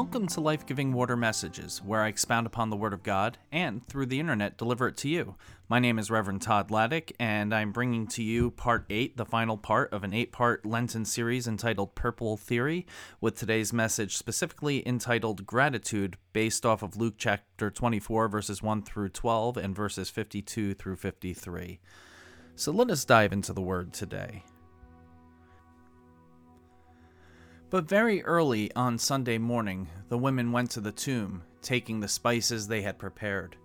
Welcome to Life Giving Water Messages, where I expound upon the Word of God and, through the internet, deliver it to you. My name is Reverend Todd Laddick, and I'm bringing to you part 8, the final part of an eight part Lenten series entitled Purple Theory, with today's message specifically entitled Gratitude, based off of Luke chapter 24, verses 1 through 12, and verses 52 through 53. So let us dive into the Word today. But very early on Sunday morning, the women went to the tomb, taking the spices they had prepared.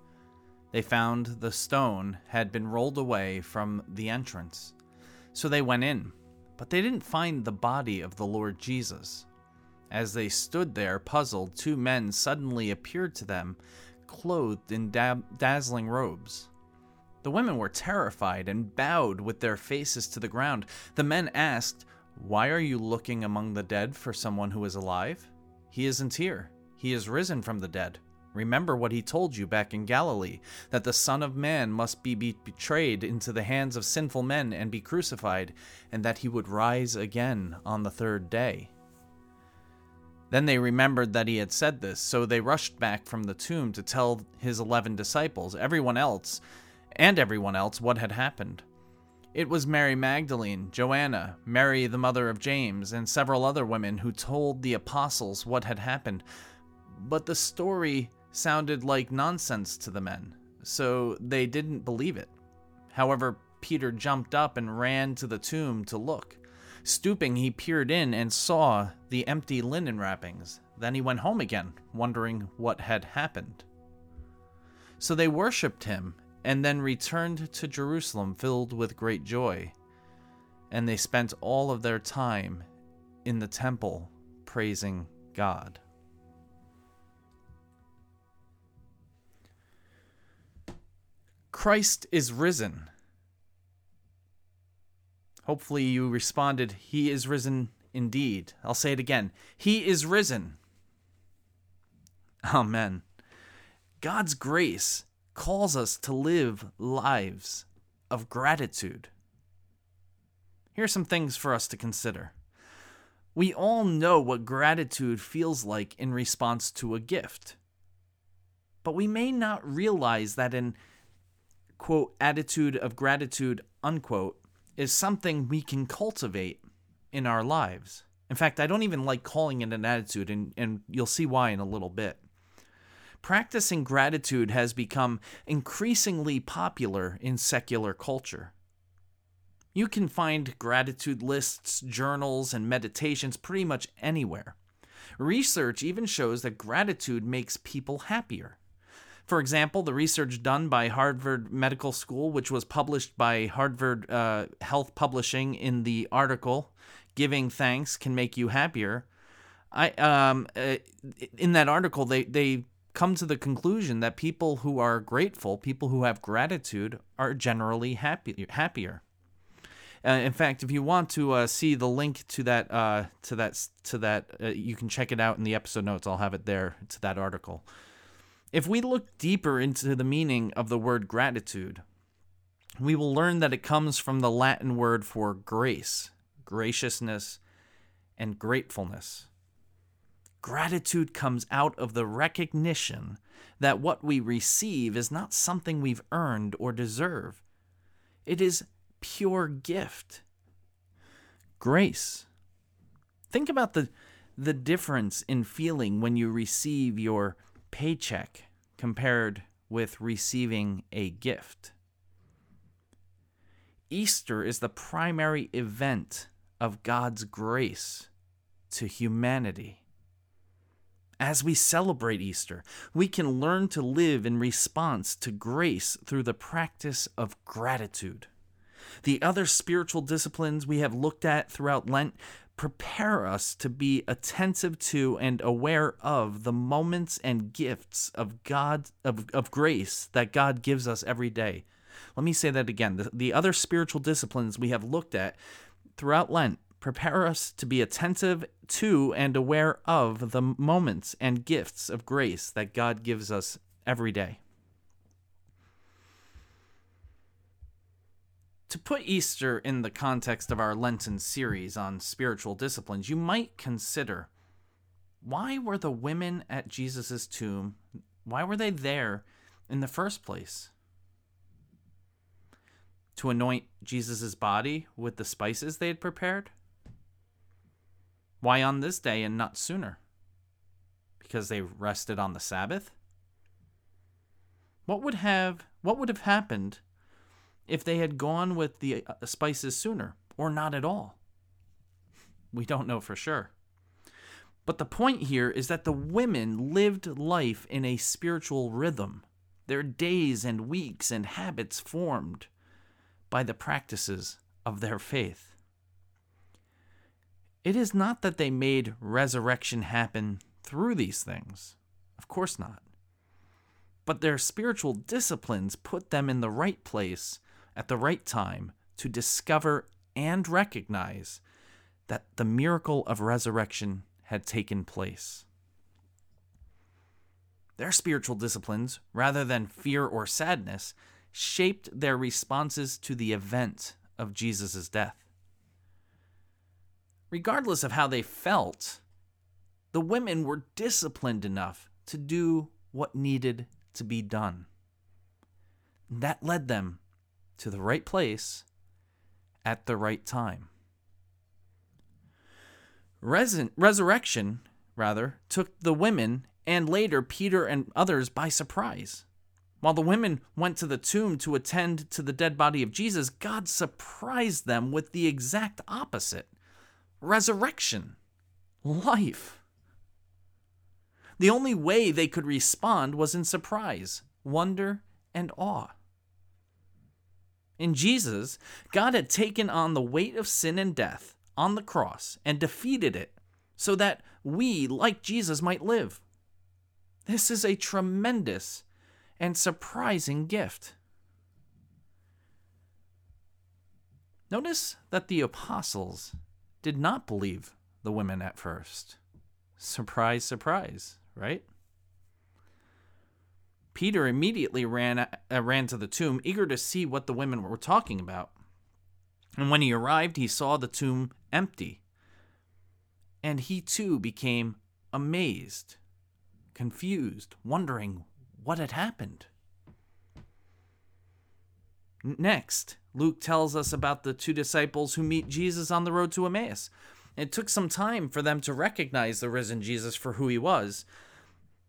They found the stone had been rolled away from the entrance. So they went in, but they didn't find the body of the Lord Jesus. As they stood there, puzzled, two men suddenly appeared to them, clothed in dazzling robes. The women were terrified and bowed with their faces to the ground. The men asked, why are you looking among the dead for someone who is alive? He isn't here. He is risen from the dead. Remember what he told you back in Galilee that the Son of Man must be betrayed into the hands of sinful men and be crucified, and that he would rise again on the third day. Then they remembered that he had said this, so they rushed back from the tomb to tell his eleven disciples, everyone else, and everyone else, what had happened. It was Mary Magdalene, Joanna, Mary the mother of James, and several other women who told the apostles what had happened. But the story sounded like nonsense to the men, so they didn't believe it. However, Peter jumped up and ran to the tomb to look. Stooping, he peered in and saw the empty linen wrappings. Then he went home again, wondering what had happened. So they worshipped him and then returned to Jerusalem filled with great joy. And they spent all of their time in the temple praising God. Christ is risen. Hopefully, you responded, He is risen indeed. I'll say it again He is risen. Amen. God's grace calls us to live lives of gratitude. Here are some things for us to consider. We all know what gratitude feels like in response to a gift. But we may not realize that an quote attitude of gratitude unquote is something we can cultivate in our lives. In fact, I don't even like calling it an attitude, and, and you'll see why in a little bit practicing gratitude has become increasingly popular in secular culture. You can find gratitude lists, journals, and meditations pretty much anywhere. Research even shows that gratitude makes people happier. For example, the research done by Harvard Medical School, which was published by Harvard uh, Health Publishing in the article "Giving Thanks Can Make You Happier," I um, uh, in that article they they come to the conclusion that people who are grateful, people who have gratitude, are generally happy, happier. Uh, in fact, if you want to uh, see the link to that uh, to that to that, uh, you can check it out in the episode notes. I'll have it there to that article. If we look deeper into the meaning of the word gratitude, we will learn that it comes from the Latin word for grace, graciousness, and gratefulness. Gratitude comes out of the recognition that what we receive is not something we've earned or deserve. It is pure gift. Grace. Think about the, the difference in feeling when you receive your paycheck compared with receiving a gift. Easter is the primary event of God's grace to humanity. As we celebrate Easter, we can learn to live in response to grace through the practice of gratitude. The other spiritual disciplines we have looked at throughout Lent prepare us to be attentive to and aware of the moments and gifts of God of, of grace that God gives us every day. Let me say that again. The, the other spiritual disciplines we have looked at throughout Lent prepare us to be attentive to and aware of the moments and gifts of grace that God gives us every day. To put Easter in the context of our Lenten series on spiritual disciplines, you might consider why were the women at Jesus' tomb, why were they there in the first place? To anoint Jesus' body with the spices they had prepared? Why on this day and not sooner? Because they rested on the Sabbath? What would have what would have happened if they had gone with the uh, spices sooner or not at all? We don't know for sure. But the point here is that the women lived life in a spiritual rhythm. Their days and weeks and habits formed by the practices of their faith. It is not that they made resurrection happen through these things. Of course not. But their spiritual disciplines put them in the right place at the right time to discover and recognize that the miracle of resurrection had taken place. Their spiritual disciplines, rather than fear or sadness, shaped their responses to the event of Jesus' death. Regardless of how they felt, the women were disciplined enough to do what needed to be done. That led them to the right place at the right time. Resurrection, rather, took the women and later Peter and others by surprise. While the women went to the tomb to attend to the dead body of Jesus, God surprised them with the exact opposite resurrection, life. The only way they could respond was in surprise, wonder, and awe. In Jesus, God had taken on the weight of sin and death on the cross and defeated it so that we, like Jesus, might live. This is a tremendous and surprising gift. Notice that the apostles did not believe the women at first. Surprise, surprise, right? Peter immediately ran uh, ran to the tomb, eager to see what the women were talking about. And when he arrived, he saw the tomb empty. And he too became amazed, confused, wondering what had happened. Next, Luke tells us about the two disciples who meet Jesus on the road to Emmaus. It took some time for them to recognize the risen Jesus for who he was,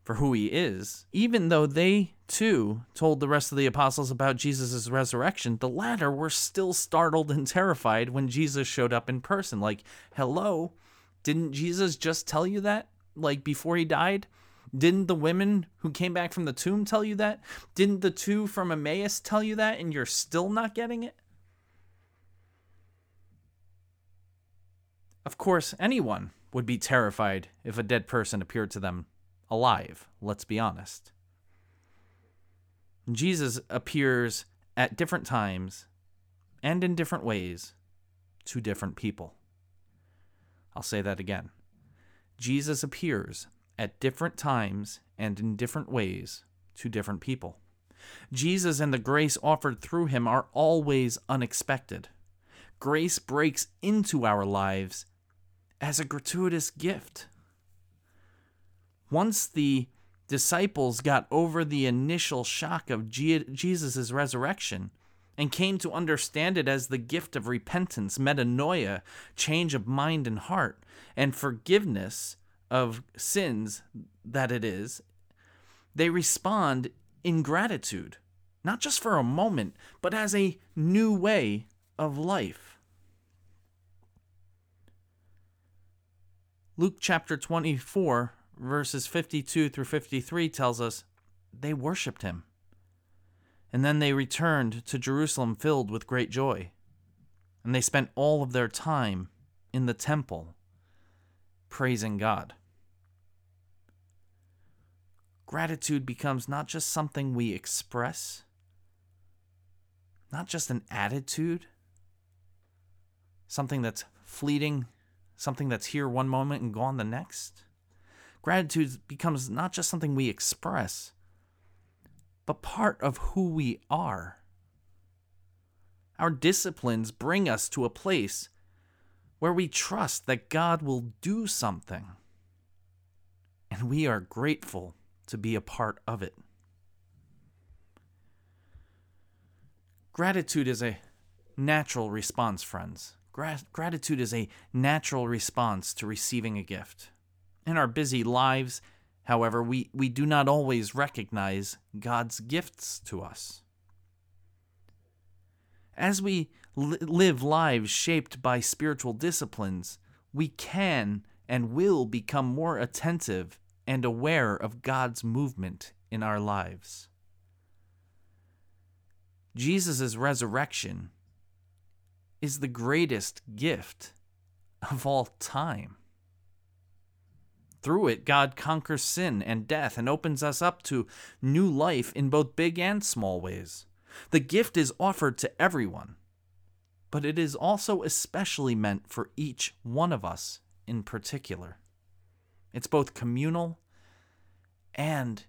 for who he is. Even though they too told the rest of the apostles about Jesus' resurrection, the latter were still startled and terrified when Jesus showed up in person. Like, hello, didn't Jesus just tell you that? Like, before he died? Didn't the women who came back from the tomb tell you that? Didn't the two from Emmaus tell you that and you're still not getting it? Of course, anyone would be terrified if a dead person appeared to them alive, let's be honest. Jesus appears at different times and in different ways to different people. I'll say that again. Jesus appears at different times and in different ways to different people. Jesus and the grace offered through him are always unexpected. Grace breaks into our lives as a gratuitous gift. Once the disciples got over the initial shock of Jesus' resurrection and came to understand it as the gift of repentance, metanoia, change of mind and heart, and forgiveness of sins that it is, they respond in gratitude, not just for a moment, but as a new way of life. Luke chapter 24, verses 52 through 53 tells us they worshiped him. And then they returned to Jerusalem filled with great joy. And they spent all of their time in the temple praising God. Gratitude becomes not just something we express, not just an attitude, something that's fleeting something that's here one moment and gone the next. Gratitude becomes not just something we express, but part of who we are. Our disciplines bring us to a place where we trust that God will do something. and we are grateful to be a part of it. Gratitude is a natural response, friends. gratitude is a natural response to receiving a gift. In our busy lives, however, we, we do not always recognize God's gifts to us. As we li- live lives shaped by spiritual disciplines, we can and will become more attentive and aware of God's movement in our lives. Jesus' resurrection is the greatest gift of all time. Through it, God conquers sin and death and opens us up to new life in both big and small ways. The gift is offered to everyone, but it is also especially meant for each one of us in particular. It's both communal and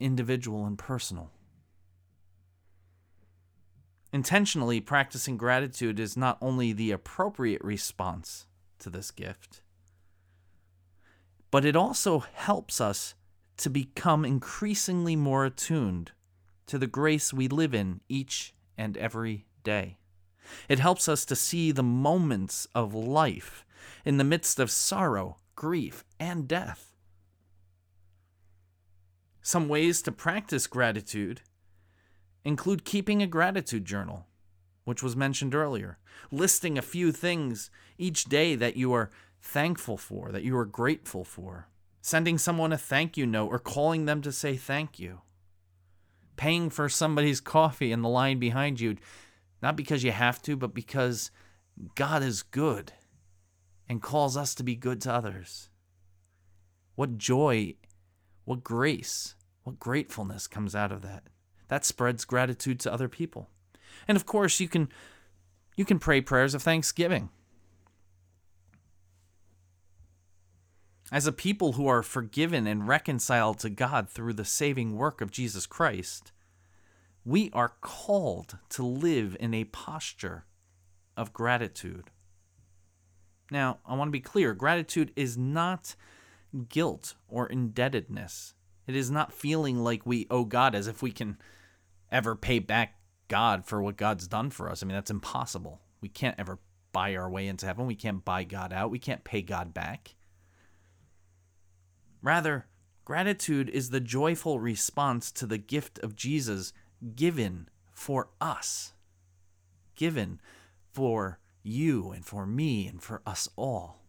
individual and personal. Intentionally practicing gratitude is not only the appropriate response to this gift, but it also helps us to become increasingly more attuned to the grace we live in each and every day. It helps us to see the moments of life in the midst of sorrow, grief, and death. Some ways to practice gratitude include keeping a gratitude journal, which was mentioned earlier, listing a few things each day that you are thankful for, that you are grateful for, sending someone a thank you note or calling them to say thank you, paying for somebody's coffee in the line behind you, not because you have to, but because God is good and calls us to be good to others. What joy, what grace, what gratefulness comes out of that that spreads gratitude to other people. And of course, you can you can pray prayers of thanksgiving. As a people who are forgiven and reconciled to God through the saving work of Jesus Christ, we are called to live in a posture of gratitude. Now, I want to be clear gratitude is not guilt or indebtedness. It is not feeling like we owe God as if we can ever pay back God for what God's done for us. I mean, that's impossible. We can't ever buy our way into heaven. We can't buy God out. We can't pay God back. Rather, gratitude is the joyful response to the gift of Jesus given for us, given for you and for me and for us all.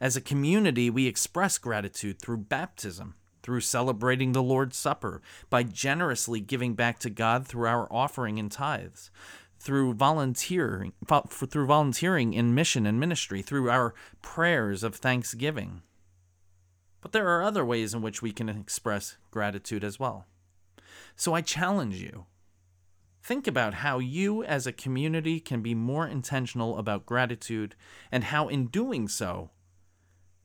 As a community, we express gratitude through baptism through celebrating the Lord's Supper, by generously giving back to God through our offering and tithes, through volunteering, through volunteering in mission and ministry, through our prayers of thanksgiving. But there are other ways in which we can express gratitude as well. So I challenge you. Think about how you as a community can be more intentional about gratitude and how, in doing so,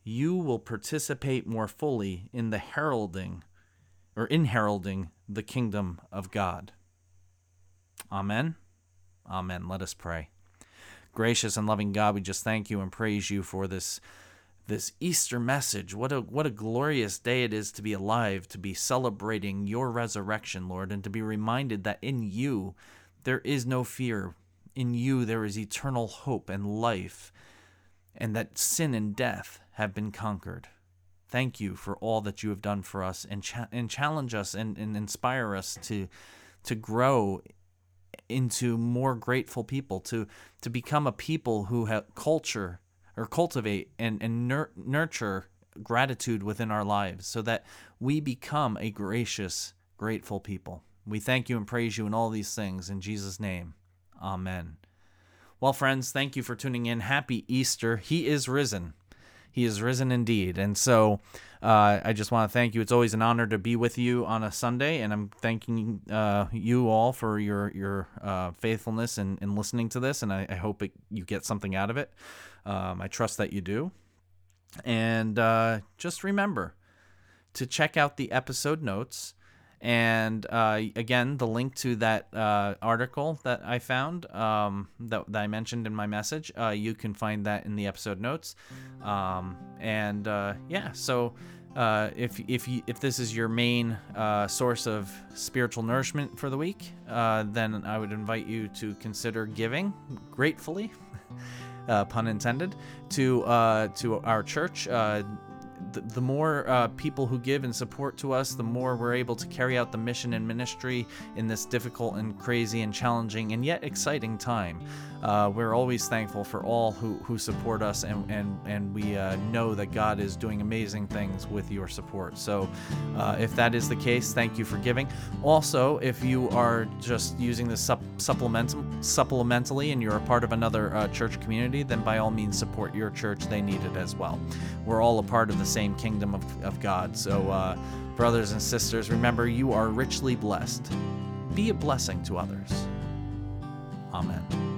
you will participate more fully in the heralding or in heralding the kingdom of God. Amen. Amen. Let us pray. Gracious and loving God, we just thank you and praise you for this this Easter message. What a what a glorious day it is to be alive, to be celebrating your resurrection, Lord, and to be reminded that in you there is no fear. In you there is eternal hope and life, and that sin and death have been conquered. Thank you for all that you have done for us and, cha- and challenge us and, and inspire us to, to grow into more grateful people, to, to become a people who have culture or cultivate and, and nur- nurture gratitude within our lives so that we become a gracious, grateful people. We thank you and praise you in all these things. In Jesus' name, amen. Well, friends, thank you for tuning in. Happy Easter. He is risen. He is risen indeed. And so uh, I just want to thank you. It's always an honor to be with you on a Sunday, and I'm thanking uh, you all for your your uh, faithfulness in, in listening to this, and I, I hope it, you get something out of it. Um, I trust that you do. And uh, just remember to check out the episode notes And uh, again, the link to that uh, article that I found um, that, that I mentioned in my message, uh, you can find that in the episode notes. Um, and uh, yeah, so. Uh, if if you, if this is your main uh, source of spiritual nourishment for the week, then I would invite you to consider giving gratefully, uh, pun intended, to uh, to our church. The, the more uh, people who give and support to us, the more we're able to carry out the mission and ministry in this difficult and crazy and challenging and yet exciting time. Uh, we're always thankful for all who, who support us, and, and, and we uh, know that God is doing amazing things with your support. So, uh, if that is the case, thank you for giving. Also, if you are just using this sup- supplement- supplementally and you're a part of another uh, church community, then by all means support your church. They need it as well. We're all a part of the same kingdom of, of God. So, uh, brothers and sisters, remember you are richly blessed. Be a blessing to others. Amen.